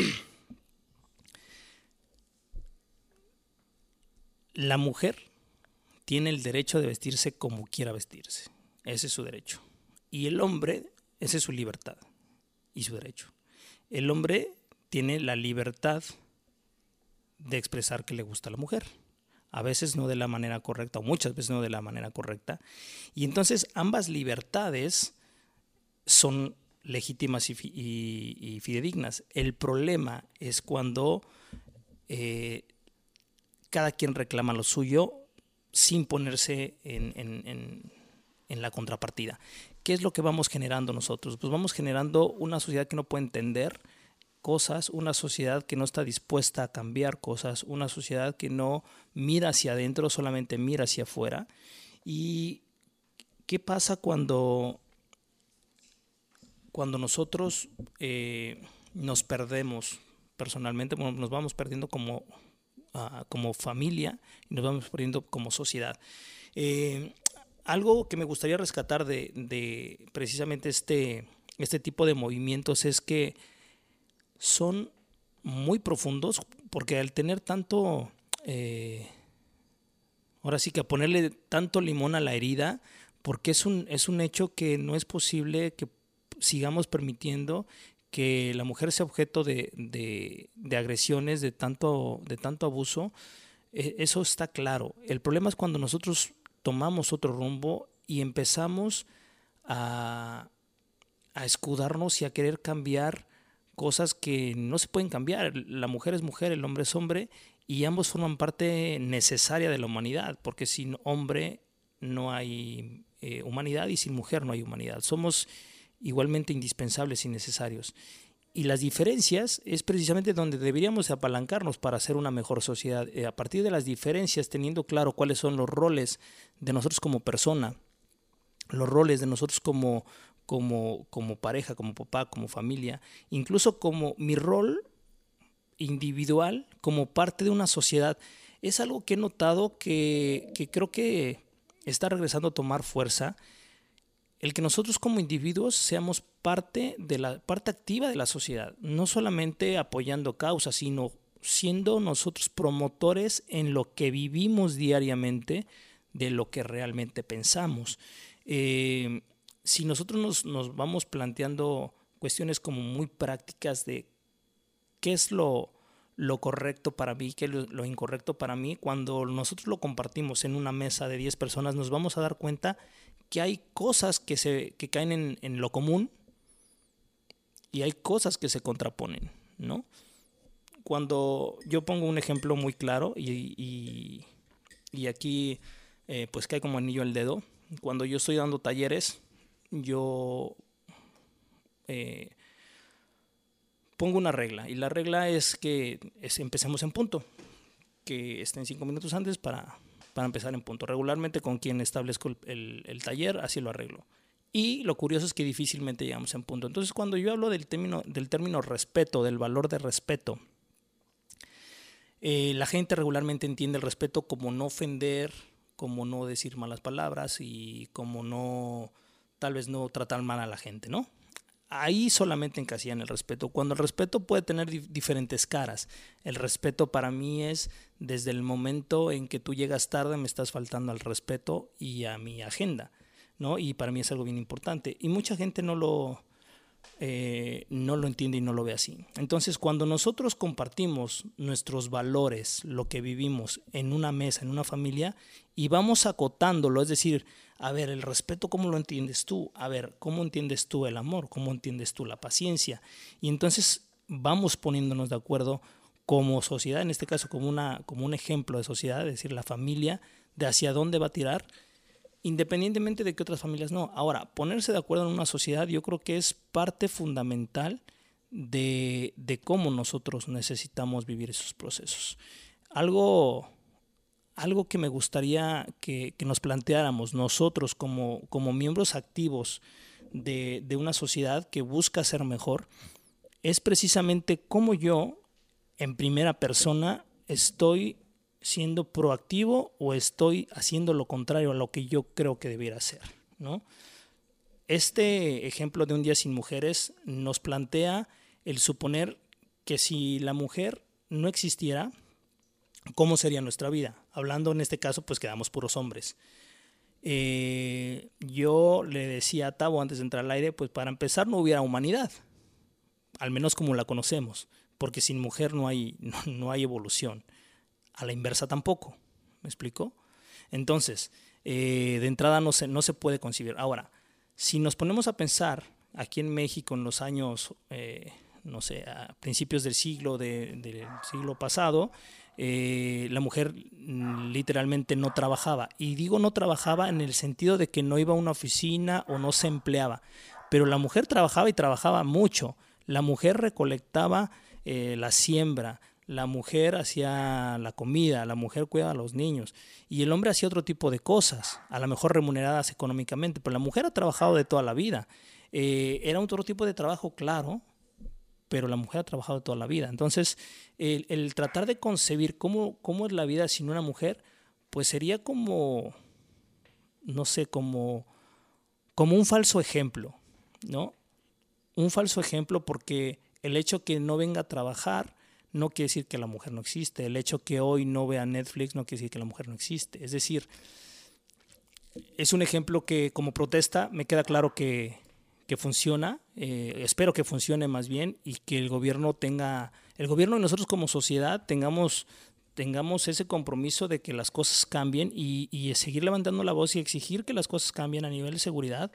la mujer tiene el derecho de vestirse como quiera vestirse. Ese es su derecho. Y el hombre, esa es su libertad y su derecho. El hombre tiene la libertad de expresar que le gusta a la mujer. A veces no de la manera correcta, o muchas veces no de la manera correcta. Y entonces ambas libertades son legítimas y, fidedignas. El problema es cuando eh, cada quien reclama lo suyo sin ponerse en, en, la contrapartida. ¿Qué es lo que vamos generando nosotros? Pues vamos generando una sociedad que no puede entender cosas, una sociedad que no está dispuesta a cambiar cosas, una sociedad que no mira hacia adentro, solamente mira hacia afuera. ¿Y qué pasa cuando cuando nosotros eh, nos perdemos personalmente, nos vamos perdiendo como, uh, como familia y nos vamos perdiendo como sociedad. Eh, algo que me gustaría rescatar de, de, precisamente este, este tipo de movimientos es que son muy profundos porque al tener tanto, eh, ahora sí que a ponerle tanto limón a la herida, porque es un, es un hecho que no es posible que sigamos permitiendo que la mujer sea objeto de, de, agresiones, de tanto, de tanto abuso, eh, eso está claro. El problema es cuando nosotros tomamos otro rumbo y empezamos a, a escudarnos y a querer cambiar cosas que no se pueden cambiar. La mujer es mujer, el hombre es hombre y ambos forman parte necesaria de la humanidad, porque sin hombre no hay eh, humanidad y sin mujer no hay humanidad. Somos igualmente indispensables y necesarios. Y las diferencias es precisamente donde deberíamos apalancarnos para hacer una mejor sociedad. A partir de las diferencias, teniendo claro cuáles son los roles de nosotros como persona, los roles de nosotros como, como, como pareja, como papá, como familia, incluso como mi rol individual, como parte de una sociedad, es algo que he notado que, que creo que está regresando a tomar fuerza el que nosotros como individuos seamos parte de la parte activa de la sociedad, no solamente apoyando causas, sino siendo nosotros promotores en lo que vivimos diariamente de lo que realmente pensamos. Eh, si nosotros nos, vamos planteando cuestiones como muy prácticas de qué es lo, lo correcto para mí, qué es lo, lo, incorrecto para mí, cuando nosotros lo compartimos en una mesa de 10 personas, nos vamos a dar cuenta que hay cosas que, se, que caen en, en, lo común y hay cosas que se contraponen, ¿no? Cuando yo pongo un ejemplo muy claro y, y, aquí eh, pues cae como anillo el dedo, cuando yo estoy dando talleres, yo eh, pongo una regla y la regla es que empecemos en punto, que estén cinco minutos antes para para empezar en punto. Regularmente con quien establezco el, el, taller, así lo arreglo. Y lo curioso es que difícilmente llegamos en punto. Entonces, cuando yo hablo del término, del término respeto, del valor de respeto, eh, la gente regularmente entiende el respeto como no ofender, como no decir malas palabras y como no, tal vez no tratar mal a la gente, ¿no? Ahí solamente encasillan el respeto. Cuando el respeto puede tener diferentes caras. El respeto para mí es desde el momento en que tú llegas tarde me estás faltando al respeto y a mi agenda, ¿no? Y para mí es algo bien importante. Y mucha gente no lo, eh, no lo entiende y no lo ve así. Entonces, cuando nosotros compartimos nuestros valores, lo que vivimos en una mesa, en una familia, y vamos acotándolo, es decir, a ver, el respeto, ¿cómo lo entiendes tú? A ver, ¿cómo entiendes tú el amor? ¿Cómo entiendes tú la paciencia? Y entonces vamos poniéndonos de acuerdo como sociedad, en este caso como, una, como un ejemplo de sociedad, es decir, la familia, de hacia dónde va a tirar, independientemente de que otras familias no. Ahora, ponerse de acuerdo en una sociedad yo creo que es parte fundamental de, de cómo nosotros necesitamos vivir esos procesos. Algo algo que me gustaría que, nos planteáramos nosotros como, como miembros activos de, de, una sociedad que busca ser mejor es precisamente cómo yo, en primera persona, estoy siendo proactivo o estoy haciendo lo contrario a lo que yo creo que debiera hacer. ¿no? Este ejemplo de un día sin mujeres nos plantea el suponer que si la mujer no existiera, ¿cómo sería nuestra vida? Hablando en este caso, pues quedamos puros hombres. Eh, yo le decía a Tavo antes de entrar al aire, pues para empezar no hubiera humanidad, al menos como la conocemos, porque sin mujer no hay, no, hay evolución. A la inversa tampoco, ¿me explico? Entonces, eh, de entrada no se, no se puede concebir. Ahora, si nos ponemos a pensar aquí en México en los años, eh, no sé, a principios del siglo, de, del siglo pasado, eh, la mujer mm, literalmente no trabajaba. Y digo no trabajaba en el sentido de que no iba a una oficina o no se empleaba. Pero la mujer trabajaba y trabajaba mucho. La mujer recolectaba eh, la siembra, la mujer hacía la comida, la mujer cuidaba a los niños y el hombre hacía otro tipo de cosas, a lo mejor remuneradas económicamente, pero la mujer ha trabajado de toda la vida. Eh, era otro tipo de trabajo, claro, pero la mujer ha trabajado toda la vida. Entonces, el, tratar de concebir cómo, cómo es la vida sin una mujer, pues sería como, no sé, como, como un falso ejemplo, ¿no? Un falso ejemplo porque el hecho que no venga a trabajar no quiere decir que la mujer no existe. El hecho que hoy no vea Netflix no quiere decir que la mujer no existe. Es decir, es un ejemplo que como protesta me queda claro que, que funciona, eh, espero que funcione más bien y que el gobierno tenga, el gobierno y nosotros como sociedad tengamos, tengamos ese compromiso de que las cosas cambien y, y seguir levantando la voz y exigir que las cosas cambien a nivel de seguridad,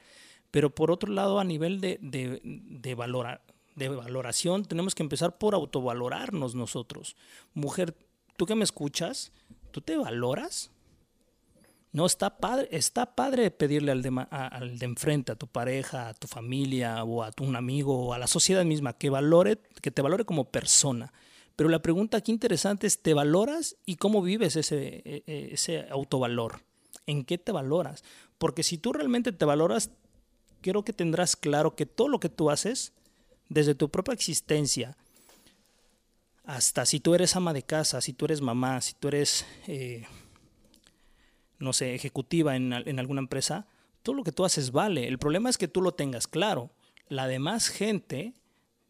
pero por otro lado a nivel de, de, de valorar, de valoración, tenemos que empezar por autovalorarnos nosotros. Mujer, tú que me escuchas, ¿tú te valoras? No, está padre, está padre pedirle al de, al de enfrente, a tu pareja, a tu familia o a tu, un amigo o a la sociedad misma que valore, que te valore como persona. Pero la pregunta aquí interesante es, ¿te valoras y cómo vives ese, ese autovalor? ¿En qué te valoras? Porque si tú realmente te valoras, creo que tendrás claro que todo lo que tú haces, desde tu propia existencia, hasta si tú eres ama de casa, si tú eres mamá, si tú eres, eh, no sé, ejecutiva en, en alguna empresa, todo lo que tú haces vale. El problema es que tú lo tengas claro. La demás gente,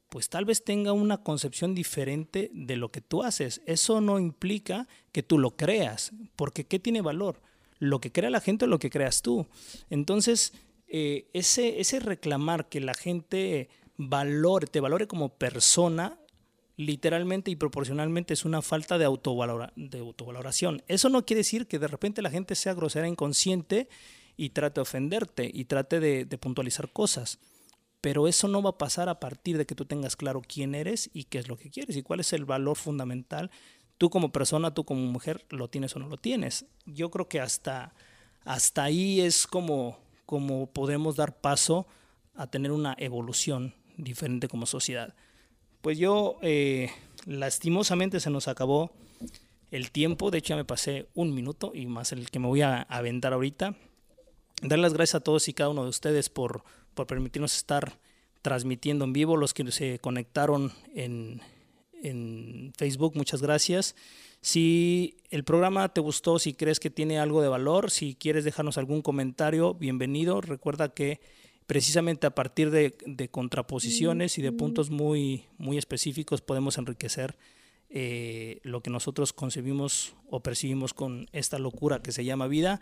pues tal vez tenga una concepción diferente de lo que tú haces. Eso no implica que tú lo creas, porque ¿qué tiene valor? Lo que crea la gente o lo que creas tú. Entonces, eh, ese, ese reclamar que la gente valore, te valore como persona, literalmente y proporcionalmente es una falta de, autovalora, autovaloración. Eso no quiere decir que de repente la gente sea grosera, inconsciente y trate de ofenderte y trate de, de, puntualizar cosas. Pero eso no va a pasar a partir de que tú tengas claro quién eres y qué es lo que quieres y cuál es el valor fundamental. Tú como persona, tú como mujer, lo tienes o no lo tienes. Yo creo que hasta, hasta ahí es como, como podemos dar paso a tener una evolución diferente como sociedad. Pues yo, eh, lastimosamente se nos acabó el tiempo, de hecho ya me pasé un minuto y más el que me voy a aventar ahorita. Dar las gracias a todos y cada uno de ustedes por, por permitirnos estar transmitiendo en vivo, los que se conectaron en, en Facebook, muchas gracias. Si el programa te gustó, si crees que tiene algo de valor, si quieres dejarnos algún comentario, bienvenido. Recuerda que precisamente a partir de, de contraposiciones y de puntos muy, muy específicos podemos enriquecer eh, lo que nosotros concebimos o percibimos con esta locura que se llama vida.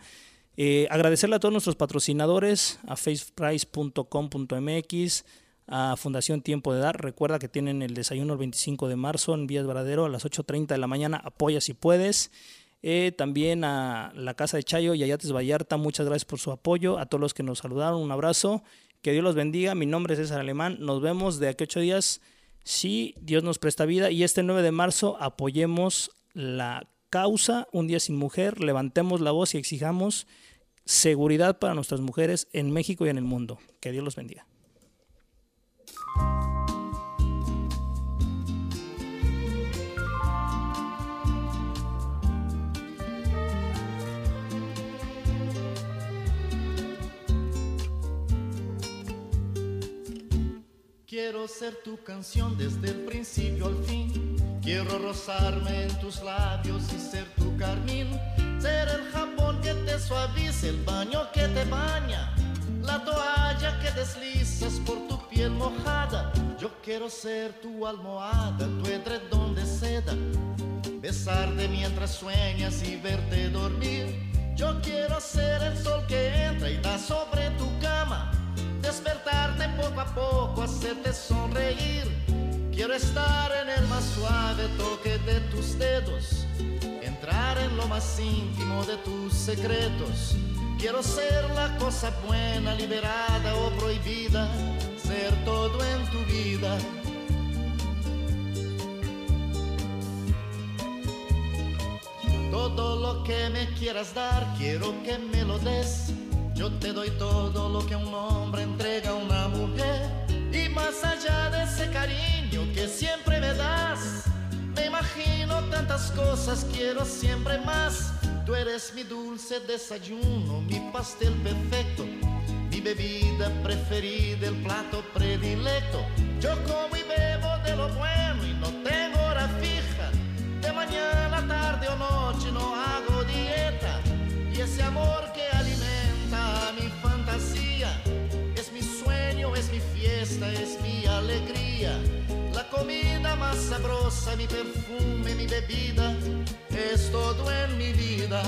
Eh, agradecerle a todos nuestros patrocinadores, a faceprice.com.mx, a Fundación Tiempo de Dar. Recuerda que tienen el desayuno el 25 de marzo en Vías Varadero a las 8.30 de la mañana. Apoya si puedes. Eh, también a la Casa de Chayo y a Yates Vallarta, muchas gracias por su apoyo. A todos los que nos saludaron, un abrazo. Que Dios los bendiga. Mi nombre es César Alemán. Nos vemos de aquí a ocho días si Dios nos presta vida. Y este 9 de marzo apoyemos la causa Un Día Sin Mujer. Levantemos la voz y exijamos seguridad para nuestras mujeres en México y en el mundo. Que Dios los bendiga. Quiero ser tu canción desde el principio al fin. Quiero rozarme en tus labios y ser tu carmín. Ser el jabón que te suavice, el baño que te baña. La toalla que deslizas por tu piel mojada. Yo quiero ser tu almohada, tu edredón de seda. Besarte mientras sueñas y verte dormir. Yo quiero ser el sol que entra y da sobre tu cama poco a poco, hacerte sonreír. Quiero estar en el más suave toque de tus dedos, entrar en lo más íntimo de tus secretos. Quiero ser la cosa buena, liberada o prohibida, ser todo en tu vida. Todo lo que me quieras dar, quiero que me lo des yo te doy todo lo que un hombre entrega a una mujer. Y más allá de ese cariño que siempre me das, me imagino tantas cosas, quiero siempre más. Tú eres mi dulce desayuno, mi pastel perfecto, mi bebida preferida, el plato predilecto. Yo como y bebo de lo bueno y no tengo hora fija. De mañana, tarde o noche no hago dieta. Y ese amor es mi sueño, es mi fiesta, es mi alegría. La comida más sabrosa, mi perfume, mi bebida, es todo en mi vida.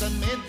La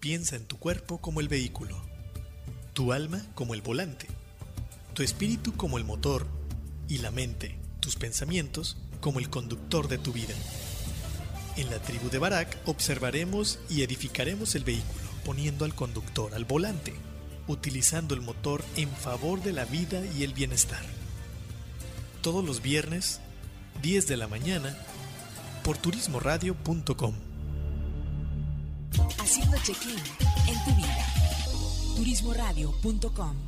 Piensa en tu cuerpo como el vehículo, tu alma como el volante, tu espíritu como el motor y la mente, tus pensamientos, como el conductor de tu vida. En la tribu de Barak observaremos y edificaremos el vehículo, poniendo al conductor al volante, utilizando el motor en favor de la vida y el bienestar. Todos los viernes, 10 de la mañana, por turismoradio.com. Haciendo check-in en tu vida. Turismoradio.com